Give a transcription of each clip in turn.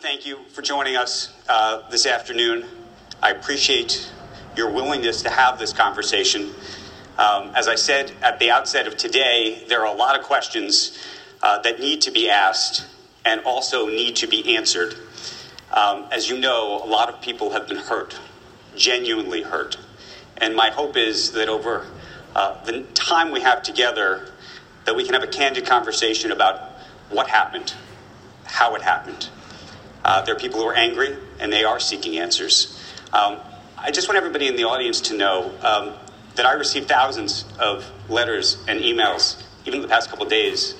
thank you for joining us uh, this afternoon. I appreciate your willingness to have this conversation. Um, as I said at the outset of today, there are a lot of questions uh, that need to be asked and also need to be answered. Um, as you know, a lot of people have been hurt, genuinely hurt. And my hope is that over uh, the time we have together, that we can have a candid conversation about what happened, how it happened. Uh, there are people who are angry, and they are seeking answers. Um, I just want everybody in the audience to know um, that I received thousands of letters and emails, even the past couple days,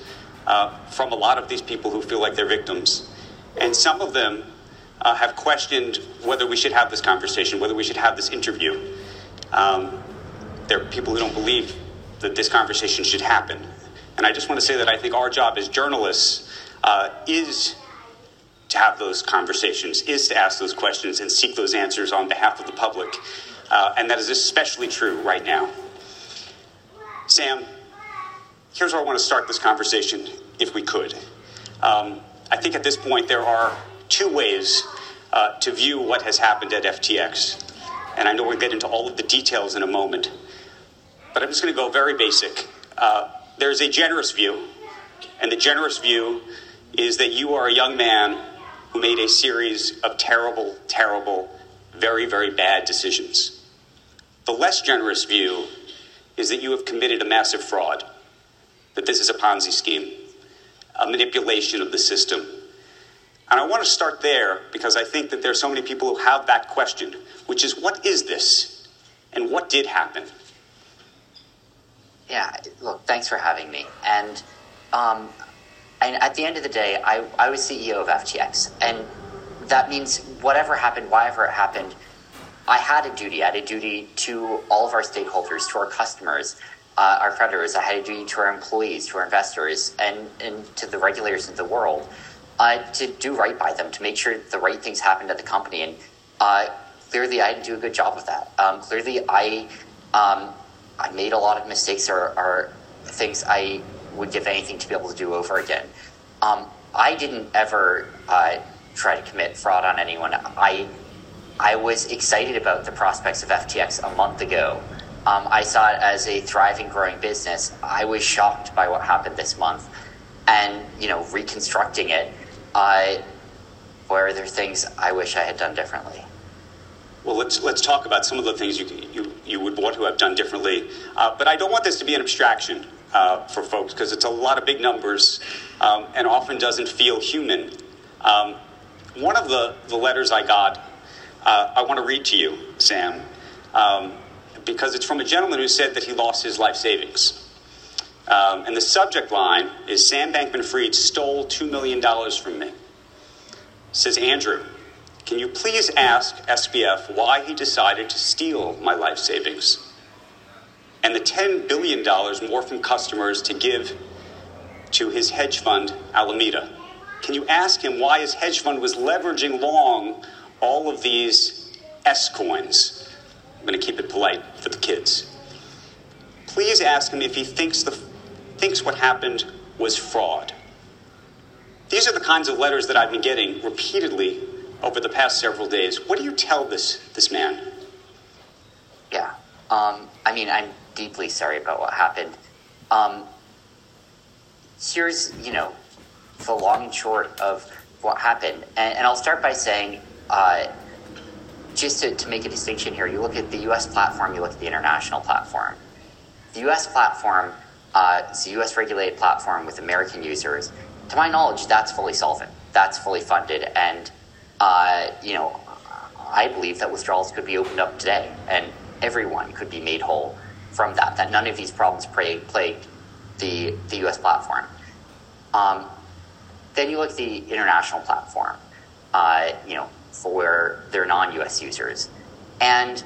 uh, from a lot of these people who feel like they're victims. And some of them uh, have questioned whether we should have this conversation, whether we should have this interview. Um, there are people who don't believe that this conversation should happen. And I just want to say that I think our job as journalists uh, is to have those conversations, is to ask those questions and seek those answers on behalf of the public. Uh, and that is especially true right now. Sam, here's where I want to start this conversation, if we could. Um, I think at this point there are two ways uh, to view what has happened at FTX. And I know we'll get into all of the details in a moment. But I'm just going to go very basic. Uh, there's a generous view, and the generous view is that you are a young man who made a series of terrible, terrible, very, very bad decisions. The less generous view is that you have committed a massive fraud, that this is a Ponzi scheme, a manipulation of the system. And I want to start there because I think that there are so many people who have that question, which is what is this? And what did happen? Yeah, look, thanks for having me. And um, and at the end of the day, I, I was CEO of FTX. And that means whatever happened, whatever it happened, I had a duty. I had a duty to all of our stakeholders, to our customers, uh, our creditors. I had a duty to our employees, to our investors, and, and to the regulators of the world uh, to do right by them, to make sure the right things happened at the company. And uh, clearly, I didn't do a good job of that. Um, clearly, I um, I made a lot of mistakes or, or things I would give anything to be able to do over again. Um, I didn't ever uh, try to commit fraud on anyone. I I was excited about the prospects of FTX a month ago. Um, I saw it as a thriving, growing business. I was shocked by what happened this month, and you know, reconstructing it. Uh, where are there things I wish I had done differently? Well, let's let's talk about some of the things you you, you would want to have done differently. Uh, but I don't want this to be an abstraction uh, for folks because it's a lot of big numbers um, and often doesn't feel human. Um, one of the, the letters I got, uh, I want to read to you, Sam, um, because it's from a gentleman who said that he lost his life savings. Um, and the subject line is Sam Bankman Fried stole $2 million from me. Says, Andrew, can you please ask SBF why he decided to steal my life savings? And the $10 billion more from customers to give to his hedge fund, Alameda. Can you ask him why his hedge fund was leveraging long all of these S coins? I'm going to keep it polite for the kids. Please ask him if he thinks, the, thinks what happened was fraud. These are the kinds of letters that I've been getting repeatedly over the past several days. What do you tell this, this man? Yeah. Um, I mean, I'm deeply sorry about what happened. Um, here's, you know, the long and short of what happened. And, and I'll start by saying, uh, just to, to make a distinction here, you look at the US platform, you look at the international platform. The US platform uh, is a US regulated platform with American users. To my knowledge, that's fully solvent, that's fully funded, and uh, you know, I believe that withdrawals could be opened up today, and everyone could be made whole from that. That none of these problems plague, plague the the U.S. platform. Um, then you look at the international platform, uh, you know, for their non-U.S. users, and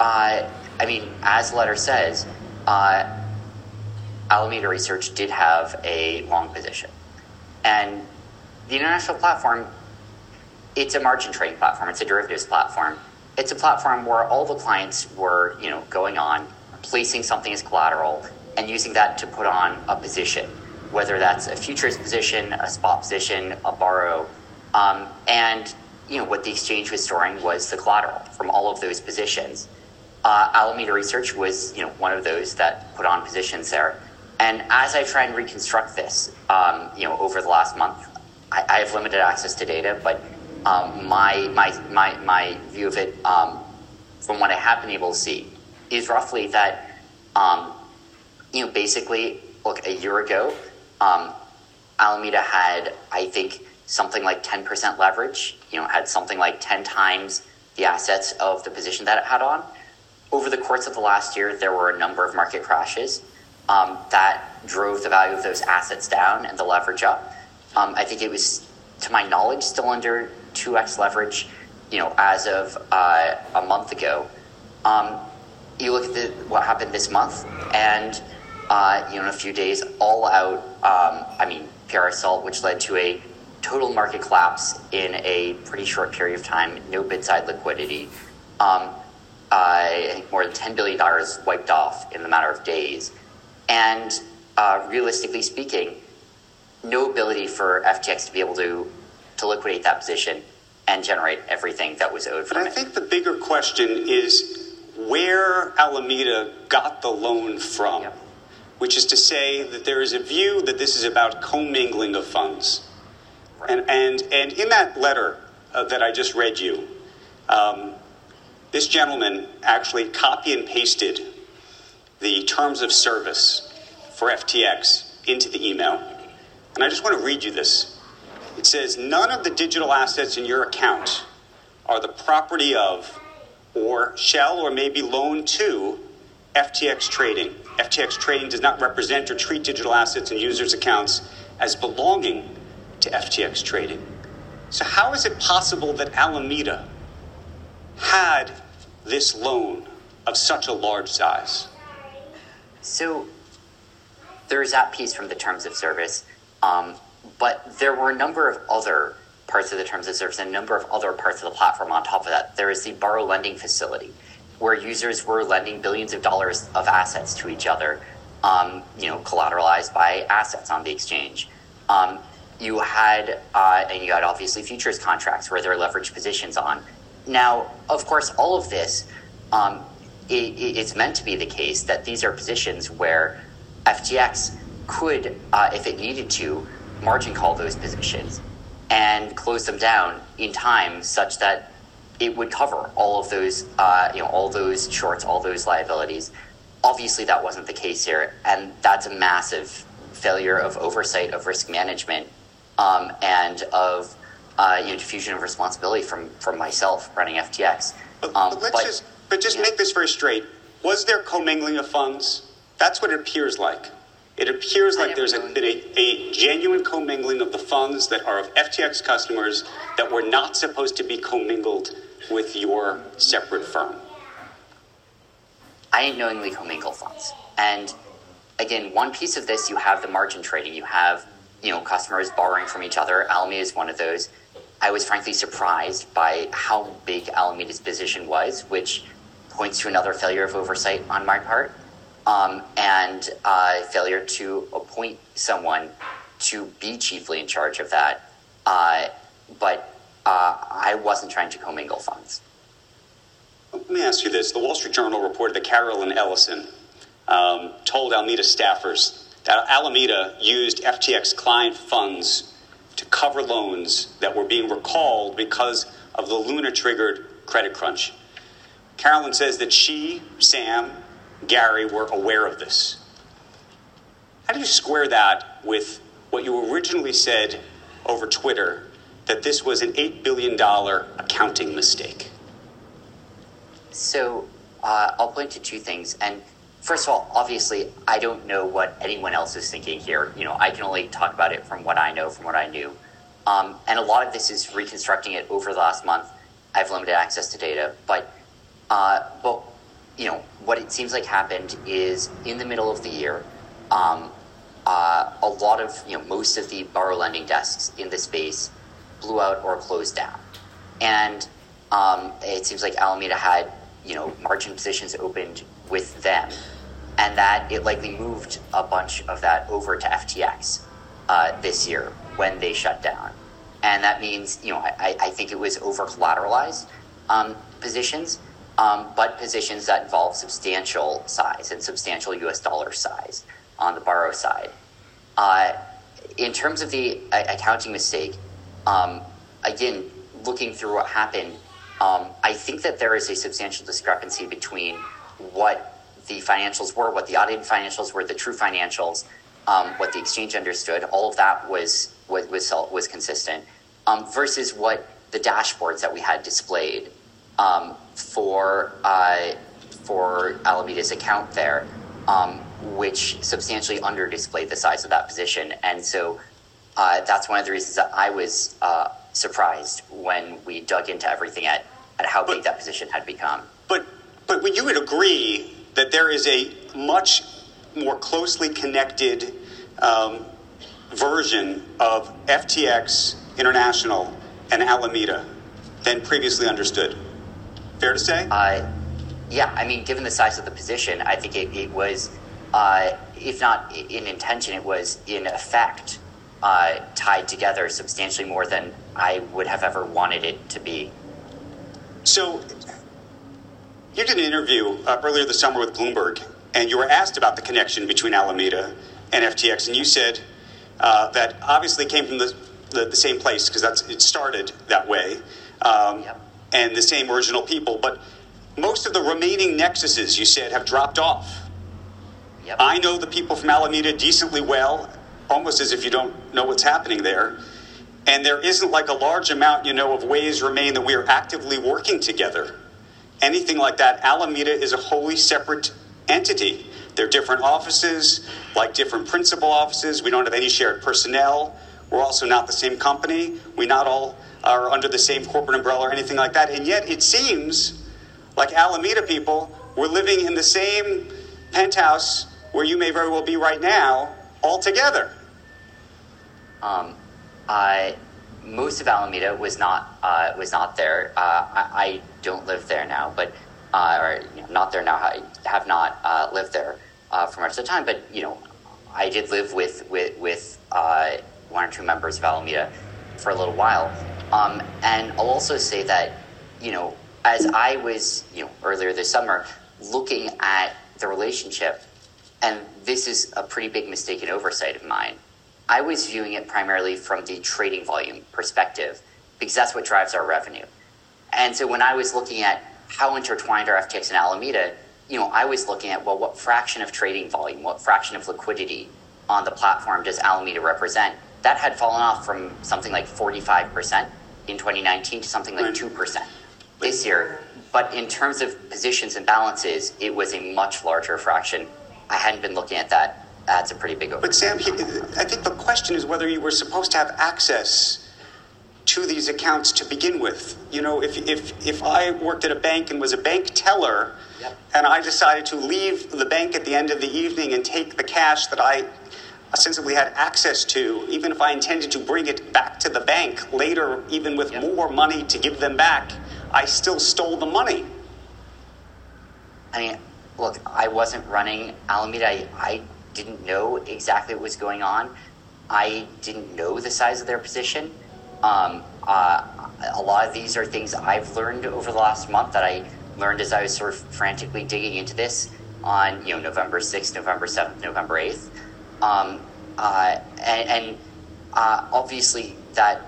uh, I mean, as the letter says, uh, Alameda Research did have a long position, and the international platform it's a margin trading platform. It's a derivatives platform. It's a platform where all the clients were, you know, going on, placing something as collateral, and using that to put on a position, whether that's a futures position, a spot position, a borrow, Um, and you know what the exchange was storing was the collateral from all of those positions. Uh, Alameda Research was you know one of those that put on positions there. And as I try and reconstruct this, um, you know, over the last month, I, I, have limited access to data, but um, my, my, my, my view of it, um, from what I have been able to see, is roughly that, um, you know, basically, look, a year ago, um, Alameda had, I think, something like 10% leverage, you know, had something like 10 times the assets of the position that it had on. Over the course of the last year, there were a number of market crashes um, that drove the value of those assets down and the leverage up. Um, I think it was, to my knowledge, still under 2x leverage, you know, as of uh, a month ago. Um, you look at the, what happened this month, and uh, you know, in a few days, all out. Um, I mean, PR assault, which led to a total market collapse in a pretty short period of time. No bid side liquidity. Um, uh, I think more than ten billion dollars wiped off in the matter of days. And uh, realistically speaking, no ability for FTX to be able to, to liquidate that position and generate everything that was owed from but it. I think the bigger question is where Alameda got the loan from, yep. which is to say that there is a view that this is about commingling of funds. Right. And, and, and in that letter uh, that I just read you, um, this gentleman actually copy and pasted the terms of service for FTX into the email. And I just want to read you this. It says None of the digital assets in your account are the property of, or shall or may be loaned to, FTX Trading. FTX Trading does not represent or treat digital assets in users' accounts as belonging to FTX Trading. So, how is it possible that Alameda had this loan of such a large size? So there's that piece from the terms of service, um, but there were a number of other parts of the terms of service and a number of other parts of the platform on top of that. There is the borrow lending facility, where users were lending billions of dollars of assets to each other, um, you know, collateralized by assets on the exchange. Um, you had, uh, and you had obviously futures contracts where there are leveraged positions on. Now, of course, all of this um, it, it's meant to be the case that these are positions where FTX could, uh, if it needed to, margin call those positions and close them down in time such that it would cover all of those, uh, you know, all those shorts, all those liabilities. Obviously, that wasn't the case here, and that's a massive failure of oversight of risk management um, and of uh, you know diffusion of responsibility from from myself running FTX. Um, but let's but, just but just yeah. make this very straight. Was there commingling of funds? That's what it appears like. It appears like there's a, been a, a, genuine commingling of the funds that are of FTX customers that were not supposed to be commingled with your separate firm. I ain't knowingly commingle funds. And again, one piece of this, you have the margin trading. You have, you know, customers borrowing from each other. Alameda is one of those. I was frankly surprised by how big Alameda's position was, which points to another failure of oversight on my part um, and uh, failure to appoint someone to be chiefly in charge of that. Uh, but uh, I wasn't trying to commingle funds. Let me ask you this. The Wall Street Journal reported that Caroline Ellison um, told Alameda staffers that Alameda used FTX client funds to cover loans that were being recalled because of the Luna triggered credit crunch. Caroline says that she, Sam, Gary were aware of this. How do you square that with what you originally said over Twitter that this was an $8 billion accounting mistake? So uh, I'll point to two things. And first of all, obviously, I don't know what anyone else is thinking here. You know, I can only talk about it from what I know, from what I knew. Um, and a lot of this is reconstructing it over the last month. I have limited access to data, but uh, but you know what it seems like happened is in the middle of the year, um, uh, a lot of you know most of the borrow lending desks in the space blew out or closed down, and um, it seems like Alameda had you know margin positions opened with them, and that it likely moved a bunch of that over to FTX uh, this year when they shut down. and that means you know I, I think it was over collateralized um, positions, um, but positions that involve substantial size and substantial U.S. dollar size on the borrow side. Uh, in terms of the uh, accounting mistake, um, again, looking through what happened, um, I think that there is a substantial discrepancy between what the financials were, what the audited financials were, the true financials, um, what the exchange understood. All of that was was was, was consistent um, versus what the dashboards that we had displayed um, for uh, for Alameda's account there, um, which substantially under displayed the size of that position, and so uh, that's one of the reasons that I was uh, surprised when we dug into everything at at how but, big that position had become. But but would you would agree that there is a much more closely connected um, version of FTX International and Alameda than previously understood. Fair to say? Uh, yeah, I mean, given the size of the position, I think it, it was, uh, if not in intention, it was in effect uh, tied together substantially more than I would have ever wanted it to be. So, you did an interview uh, earlier this summer with Bloomberg, and you were asked about the connection between Alameda and FTX, and you said uh, that obviously came from the, the, the same place because that's it started that way, um, yep. And the same original people. But most of the remaining nexuses, you said, have dropped off. Yep. I know the people from Alameda decently well, almost as if you don't know what's happening there. And there isn't like a large amount, you know, of ways remain that we are actively working together. Anything like that. Alameda is a wholly separate entity. They're different offices, like different principal offices. We don't have any shared personnel. We're also not the same company. We not all are under the same corporate umbrella or anything like that. And yet it seems like Alameda people were living in the same penthouse where you may very well be right now, all together. Um, I most of Alameda was not uh, was not there. Uh, I, I, don't live there now, but uh, or you know, not there now. I have not uh, lived there uh, for much of the time, but you know, I did live with with with uh, one or two members of Alameda for a little while. Um, and I'll also say that you know, as I was you know earlier this summer looking at the relationship, and this is a pretty big mistake and oversight of mine. I was viewing it primarily from the trading volume perspective because that's what drives our revenue. And so when I was looking at how intertwined are FTX and Alameda, you know, I was looking at, well, what fraction of trading volume, what fraction of liquidity on the platform does Alameda represent? That had fallen off from something like 45% in 2019 to something like 2% this year. But in terms of positions and balances, it was a much larger fraction. I hadn't been looking at that. That's a pretty big But Sam, I think the question is whether you were supposed to have access to these accounts to begin with. You know, if, if, if I worked at a bank and was a bank teller yep. and I decided to leave the bank at the end of the evening and take the cash that I ostensibly had access to, even if I intended to bring it back to the bank later, even with yep. more money to give them back, I still stole the money. I mean, look, I wasn't running Alameda. I, I didn't know exactly what was going on. I didn't know the size of their position. Um, uh, a lot of these are things I've learned over the last month that I learned as I was sort of frantically digging into this on you know November sixth, November seventh, November eighth, um, uh, and, and uh, obviously that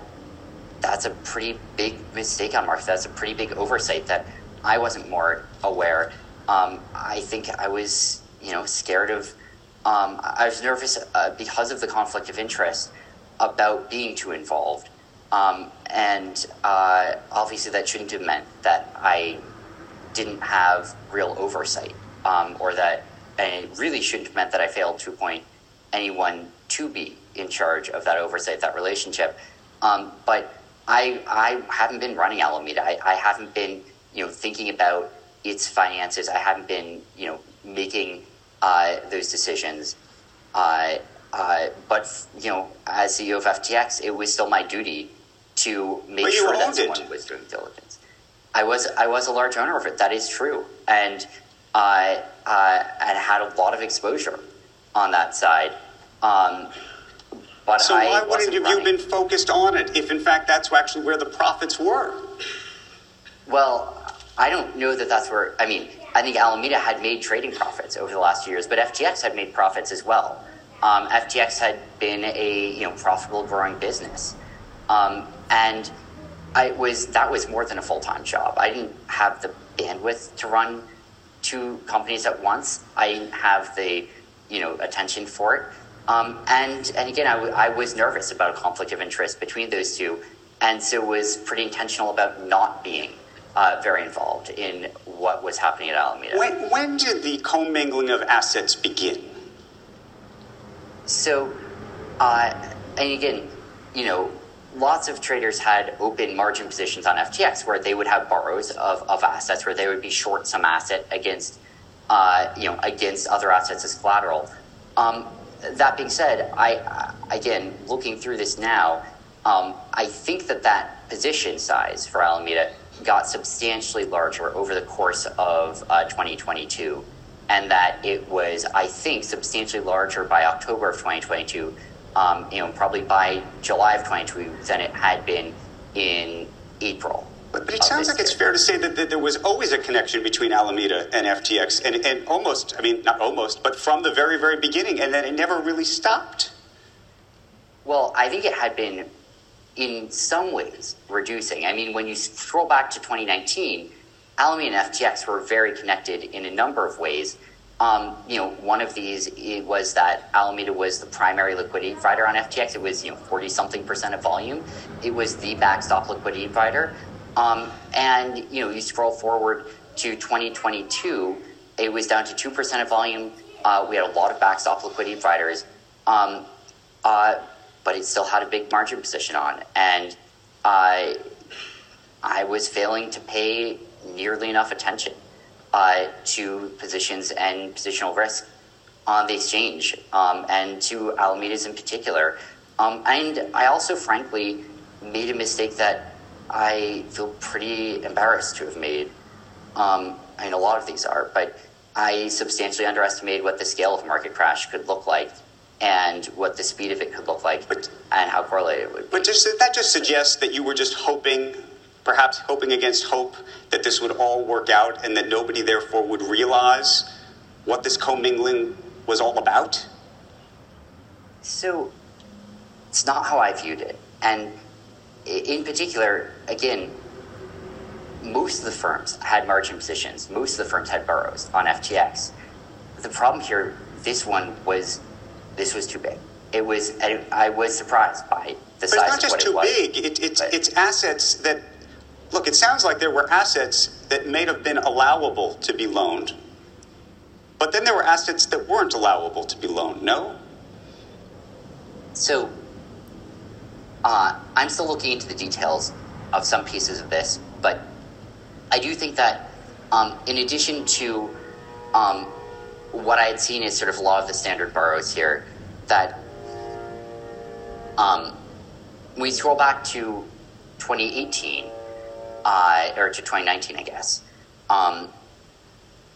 that's a pretty big mistake on Mark. That's a pretty big oversight that I wasn't more aware. Um, I think I was you know scared of. Um, I was nervous uh, because of the conflict of interest about being too involved. Um, and uh, obviously, that shouldn't have meant that I didn't have real oversight, um, or that, and it really shouldn't have meant that I failed to appoint anyone to be in charge of that oversight, that relationship. Um, but I, I haven't been running Alameda. I, I haven't been, you know, thinking about its finances. I haven't been, you know, making uh, those decisions. Uh, uh, but you know, as CEO of FTX, it was still my duty to make sure that someone it. was doing diligence. I was I was a large owner of it. That is true, and uh, uh, and had a lot of exposure on that side. Um, But so why wouldn't you have been focused on it if, in fact, that's actually where the profits were? Well, I don't know that that's where. I mean, I think Alameda had made trading profits over the last few years, but FTX had made profits as well. Um, FTX had been a you know profitable, growing business, um, and I was that was more than a full time job. I didn't have the bandwidth to run two companies at once. I didn't have the you know attention for it. Um, and and again, I, w- I was nervous about a conflict of interest between those two, and so was pretty intentional about not being uh, very involved in what was happening at Alameda. When, when did the commingling of assets begin? So, uh, and again, you know, lots of traders had open margin positions on FTX where they would have borrows of, of assets where they would be short some asset against, uh, you know, against other assets as collateral. Um, that being said, I again looking through this now, um, I think that that position size for Alameda got substantially larger over the course of uh, 2022, and that it was, I think, substantially larger by October of 2022. Um, you know, probably by July of 2022 than it had been in April. But, but it sounds like it's fair to say that, that, there was always a connection between Alameda and FTX, and, and almost, I mean, not almost, but from the very, very beginning, and then it never really stopped. Well, I think it had been, in some ways, reducing. I mean, when you scroll back to 2019, Alameda and FTX were very connected in a number of ways. Um, you know, one of these was that Alameda was the primary liquidity provider on FTX. It was, you know, 40 something percent of volume. It was the backstop liquidity provider. Um, and you know, you scroll forward to 2022, it was down to two percent of volume. Uh, we had a lot of backstop liquidity providers, um, uh, but it still had a big margin position on, and I, I was failing to pay nearly enough attention uh, to positions and positional risk on the exchange, um, and to Alameda's in particular. Um, and I also, frankly, made a mistake that I feel pretty embarrassed to have made. Um, I mean, a lot of these are, but I substantially underestimated what the scale of market crash could look like and what the speed of it could look like but, and how correlated it would be. But just, that just suggests that you were just hoping, perhaps hoping against hope, that this would all work out and that nobody therefore would realize what this commingling was all about? So it's not how I viewed it. And in particular, again, most of the firms had margin positions. Most of the firms had burrows on FTX. The problem here, this one was, this was too big. It was. I, was surprised by the but size. It's not just too it big. It, it's but, it's assets that. Look, it sounds like there were assets that may have been allowable to be loaned, but then there were assets that weren't allowable to be loaned. No. So uh, I'm still looking into the details of some pieces of this, but I do think that um, in addition to um, what I had seen as sort of a law of the standard burrows here, that um, we scroll back to 2018 uh, or to 2019, I guess. Um,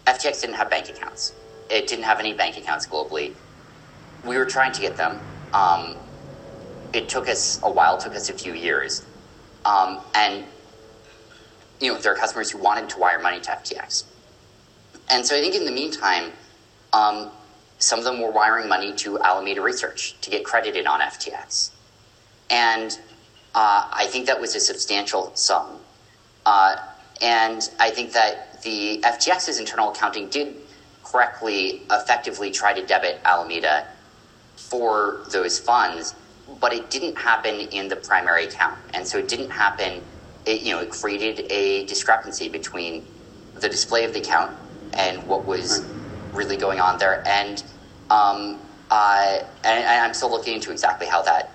FTX didn't have bank accounts. It didn't have any bank accounts globally. We were trying to get them. Um, it took us a while, took us a few years. Um, and, you know, there are customers who wanted to wire money to FTX. And so I think in the meantime, um, some of them were wiring money to Alameda Research to get credited on FTX. And uh, I think that was a substantial sum. Uh, and I think that the FTX's internal accounting did correctly, effectively try to debit Alameda for those funds but it didn't happen in the primary account. And so it didn't happen, it, you know, it created a discrepancy between the display of the account and what was really going on there. And, um, uh, and, and, I'm still looking into exactly how that,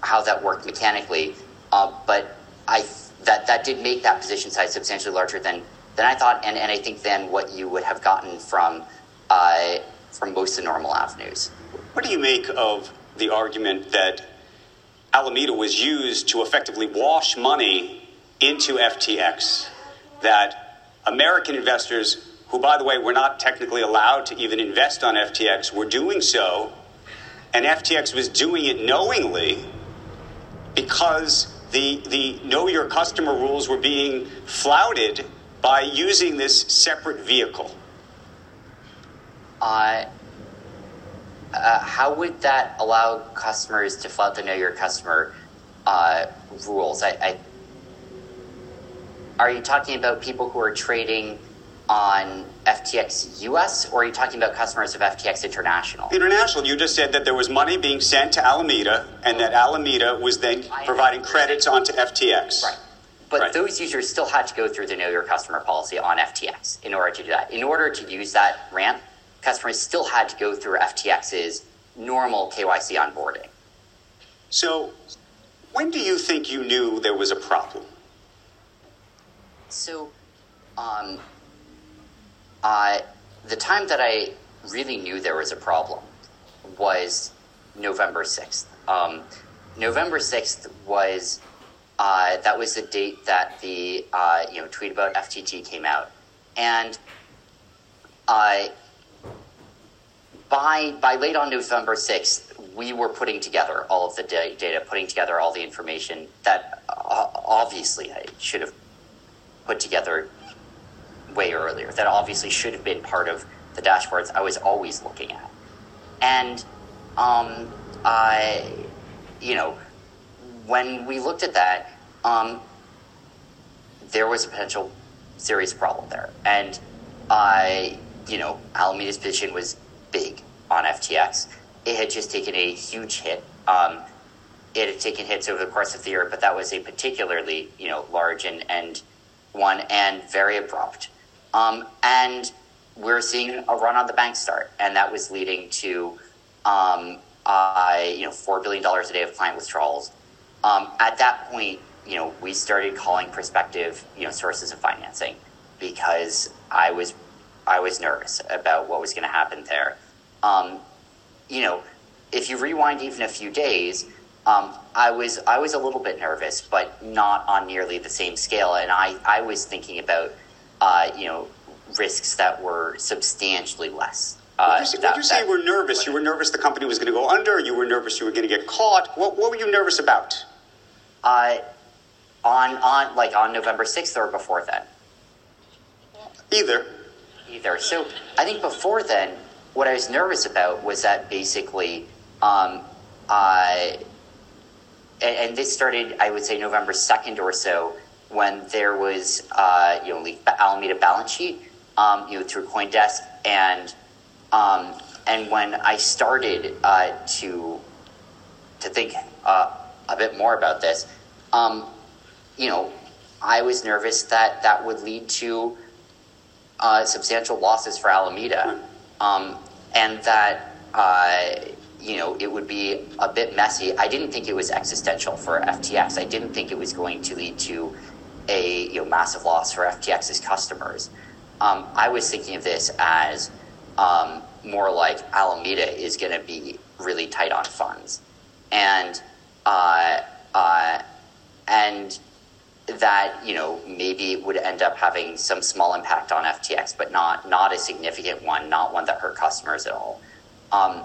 how that worked mechanically. Uh, but I, that, that did make that position size substantially larger than, than I thought. And, and I think then what you would have gotten from, uh, from most of the normal avenues. What do you make of the argument that Alameda was used to effectively wash money into FTX, that American investors, who, by the way, were not technically allowed to even invest on FTX, were doing so, and FTX was doing it knowingly because the, the know your customer rules were being flouted by using this separate vehicle? Uh, uh, how would that allow customers to flout the know your customer uh, rules? I, I, are you talking about people who are trading on FTX US, or are you talking about customers of FTX International? International. You just said that there was money being sent to Alameda, and that Alameda was then providing credits onto FTX. Right. But Right. those users still had to go through the Know Your Customer policy on FTX in order to do that. In order to use that ramp, customers still had to go through FTX's normal KYC onboarding. So, when do you think you knew there was a problem? So, um, uh, the time that I really knew there was a problem was November 6th. Um, November 6th was, uh, that was the date that the, uh, you know, tweet about FTT came out. And, uh, by, by late on November 6th, we were putting together all of the da- data, putting together all the information that uh, obviously I should have put together way earlier that obviously should have been part of the dashboards I was always looking at. And, um, I, you know, when we looked at that, um, there was a potential serious problem there. And I, you know, Alameda's position was big on FTX. It had just taken a huge hit. Um, it had taken hits over the course of the year, but that was a particularly, you know, large and, and one and very abrupt. Um, and we're seeing a run on the bank start, and that was leading to, um, uh, you know, four billion dollars a day of client withdrawals. Um, at that point, you know, we started calling prospective, you know, sources of financing because I was, I was nervous about what was going to happen there. Um, you know, if you rewind even a few days, um, I was I was a little bit nervous, but not on nearly the same scale. And I, I was thinking about uh, you know risks that were substantially less. Uh, you say, that- you say you were nervous, you were nervous the company was going to go under, you were nervous you were going to get caught. What, what were you nervous about? uh, on on like on November sixth or before then. Either. either. So I think before then, what I was nervous about was that basically, um, uh, and, and this started, I would say, November second or so, when there was, uh, you know, leaked Alameda balance sheet, um, you know, through CoinDesk, and um, and when I started uh, to to think uh, a bit more about this, um, you know, I was nervous that that would lead to uh, substantial losses for Alameda, um, and that uh, you know it would be a bit messy. I didn't think it was existential for FTX. I didn't think it was going to lead to a you know massive loss for FTX's customers. Um, I was thinking of this as um, more like Alameda is going to be really tight on funds, and uh, uh, and that you know maybe would end up having some small impact on FTX, but not not a significant one, not one that hurt customers at all. Um,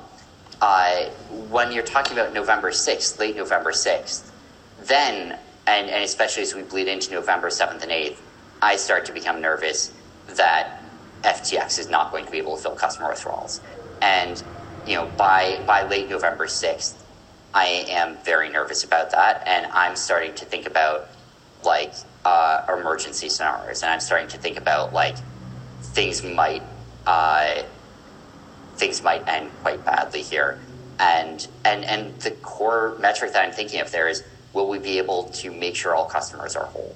uh, when you're talking about November sixth, late November sixth, then and, and especially as we bleed into November seventh and eighth, I start to become nervous that FTX is not going to be able to fill customer withdrawals, and you know by by late November sixth, I am very nervous about that, and I'm starting to think about like uh, emergency scenarios, and I'm starting to think about like things might uh, things might end quite badly here, and and and the core metric that I'm thinking of there is will we be able to make sure all customers are whole,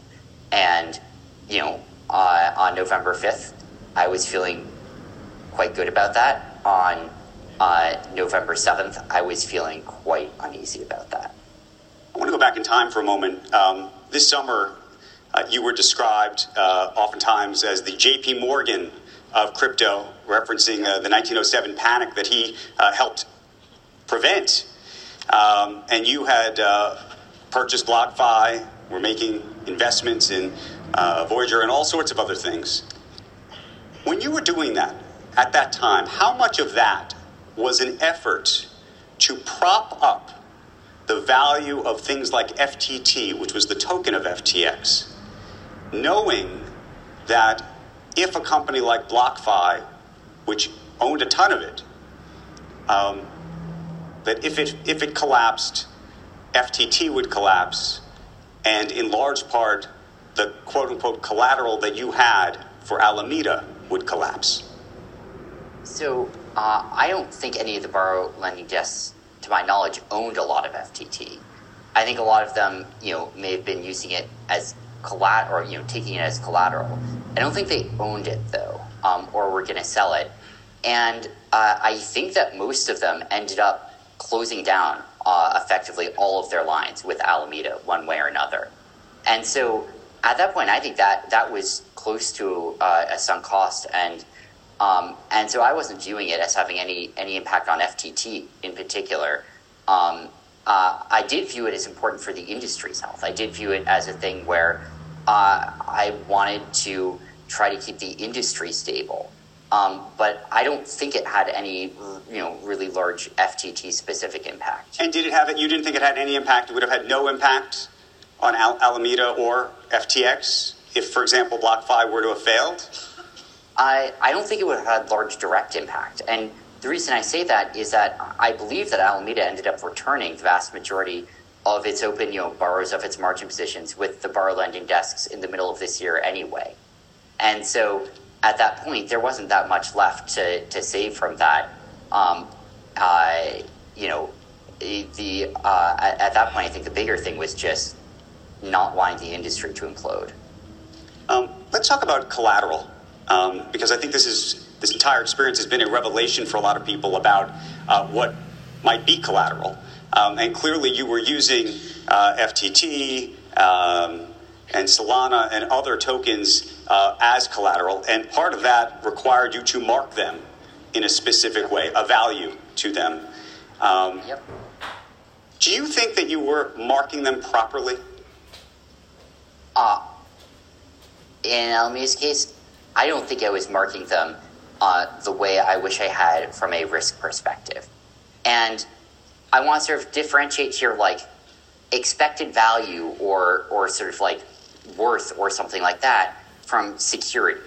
and you know uh, on November fifth, I was feeling quite good about that. On uh, November seventh, I was feeling quite uneasy about that. I want to go back in time for a moment. Um, this summer, uh, you were described uh, oftentimes as the J.P. Morgan of crypto, referencing uh, the 1907 panic that he uh, helped prevent. Um, and you had uh, purchased BlockFi, were making investments in Voyager, and all sorts of other things. When you were doing that at that time, how much of that was an effort to prop up the value of things like FTT, which was the token of FTX, knowing that if a company like BlockFi, which owned a ton of it, um, that if it if it collapsed, FTT would collapse, and in large part, the quote unquote collateral that you had for Alameda would collapse. So uh, I don't think any of the borrow lending desks, to my knowledge, owned a lot of FTT. I think a lot of them, you know, may have been using it as collateral, or you know, taking it as collateral. I don't think they owned it though, um, or were going to sell it. And uh, I think that most of them ended up closing down uh, effectively all of their lines with Alameda, one way or another. And so at that point, I think that that was close to uh, a sunk cost, and um, and so I wasn't viewing it as having any any impact on FTT in particular. Um, uh, I did view it as important for the industry's health. I did view it as a thing where uh, I wanted to try to keep the industry stable. Um, but I don't think it had any, you know, really large FTT specific impact. And did it have it? You didn't think it had any impact? It would have had no impact on Al- Alameda or FTX if, for example, BlockFi were to have failed? I, I don't think it would have had large direct impact. And the reason I say that is that I believe that Alameda ended up returning the vast majority of its open, you know, borrows of its margin positions with the borrow lending desks in the middle of this year anyway. And so at that point, there wasn't that much left to, to save from that. Um, uh, you know, the uh, at, at, that point, I think the bigger thing was just not wanting the industry to implode. Um, let's talk about collateral, um, because I think this is this entire experience has been a revelation for a lot of people about uh, what might be collateral. Um, and clearly, you were using uh, FTT um, and Solana and other tokens uh, as collateral, and part of that required you to mark them in a specific way, a value to them. Um, yep. Do you think that you were marking them properly? Uh, in Alameda's case, I don't think I was marking them uh, the way I wish I had from a risk perspective. And I want to sort of differentiate here, like expected value or or sort of like worth or something like that from security.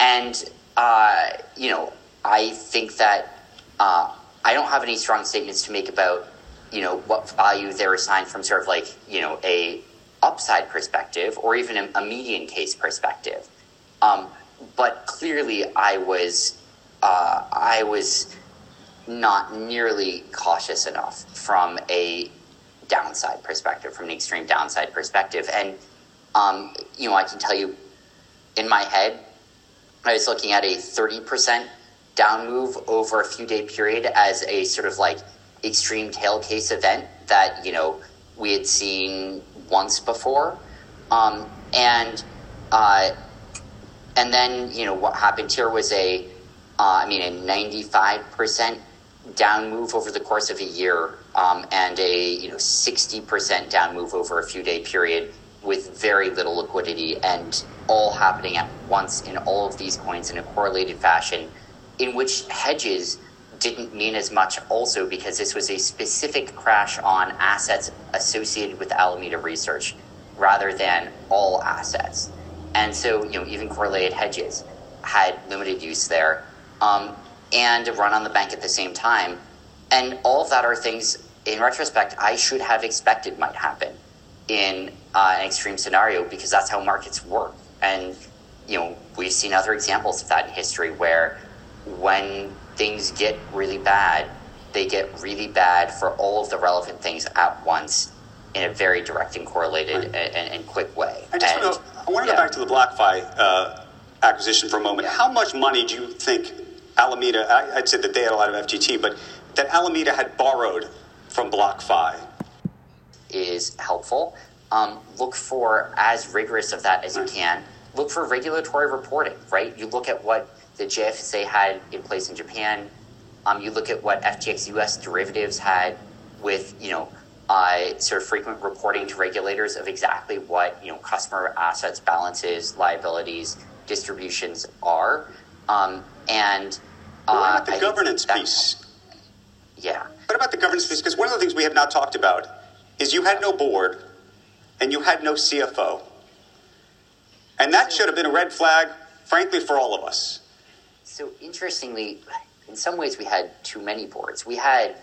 And uh, you know, I think that uh, I don't have any strong statements to make about you know what value they're assigned from sort of like you know a upside perspective or even a, a median case perspective. Um, but clearly, I was uh, I was not nearly cautious enough from a downside perspective, from an extreme downside perspective. And, um, you know, I can tell you in my head, I was looking at a 30% down move over a few day period as a sort of like extreme tail case event that, you know, we had seen once before. Um, and, uh, and then, you know, what happened here was a, uh, I mean, a 95% down move over the course of a year um, and a you know 60% down move over a few day period with very little liquidity and all happening at once in all of these coins in a correlated fashion in which hedges didn't mean as much also because this was a specific crash on assets associated with Alameda research rather than all assets. And so, you know, even correlated hedges had limited use there. Um, and run on the bank at the same time. And all of that are things, in retrospect, I should have expected might happen in uh, an extreme scenario because that's how markets work. And, you know, we've seen other examples of that in history where when things get really bad, they get really bad for all of the relevant things at once in a very direct and correlated right. and, and, quick way. Back to the BlockFi uh, acquisition for a moment. How much money do you think Alameda, I, would say that they had a lot of FTT, but that Alameda had borrowed from BlockFi is helpful. Um, look for as rigorous of that as you can. Look for regulatory reporting, right? You look at what the JFSA had in place in Japan. Um, you look at what FTX US derivatives had with, you know, uh, sort of frequent reporting to regulators of exactly what, you know, customer assets, balances, liabilities, distributions are. Um, and uh, what about the I governance piece? Yeah. What about the governance piece? Because one of the things we have not talked about is you had no board and you had no CFO. And that should have been a red flag, frankly, for all of us. So interestingly, in some ways, we had too many boards. We had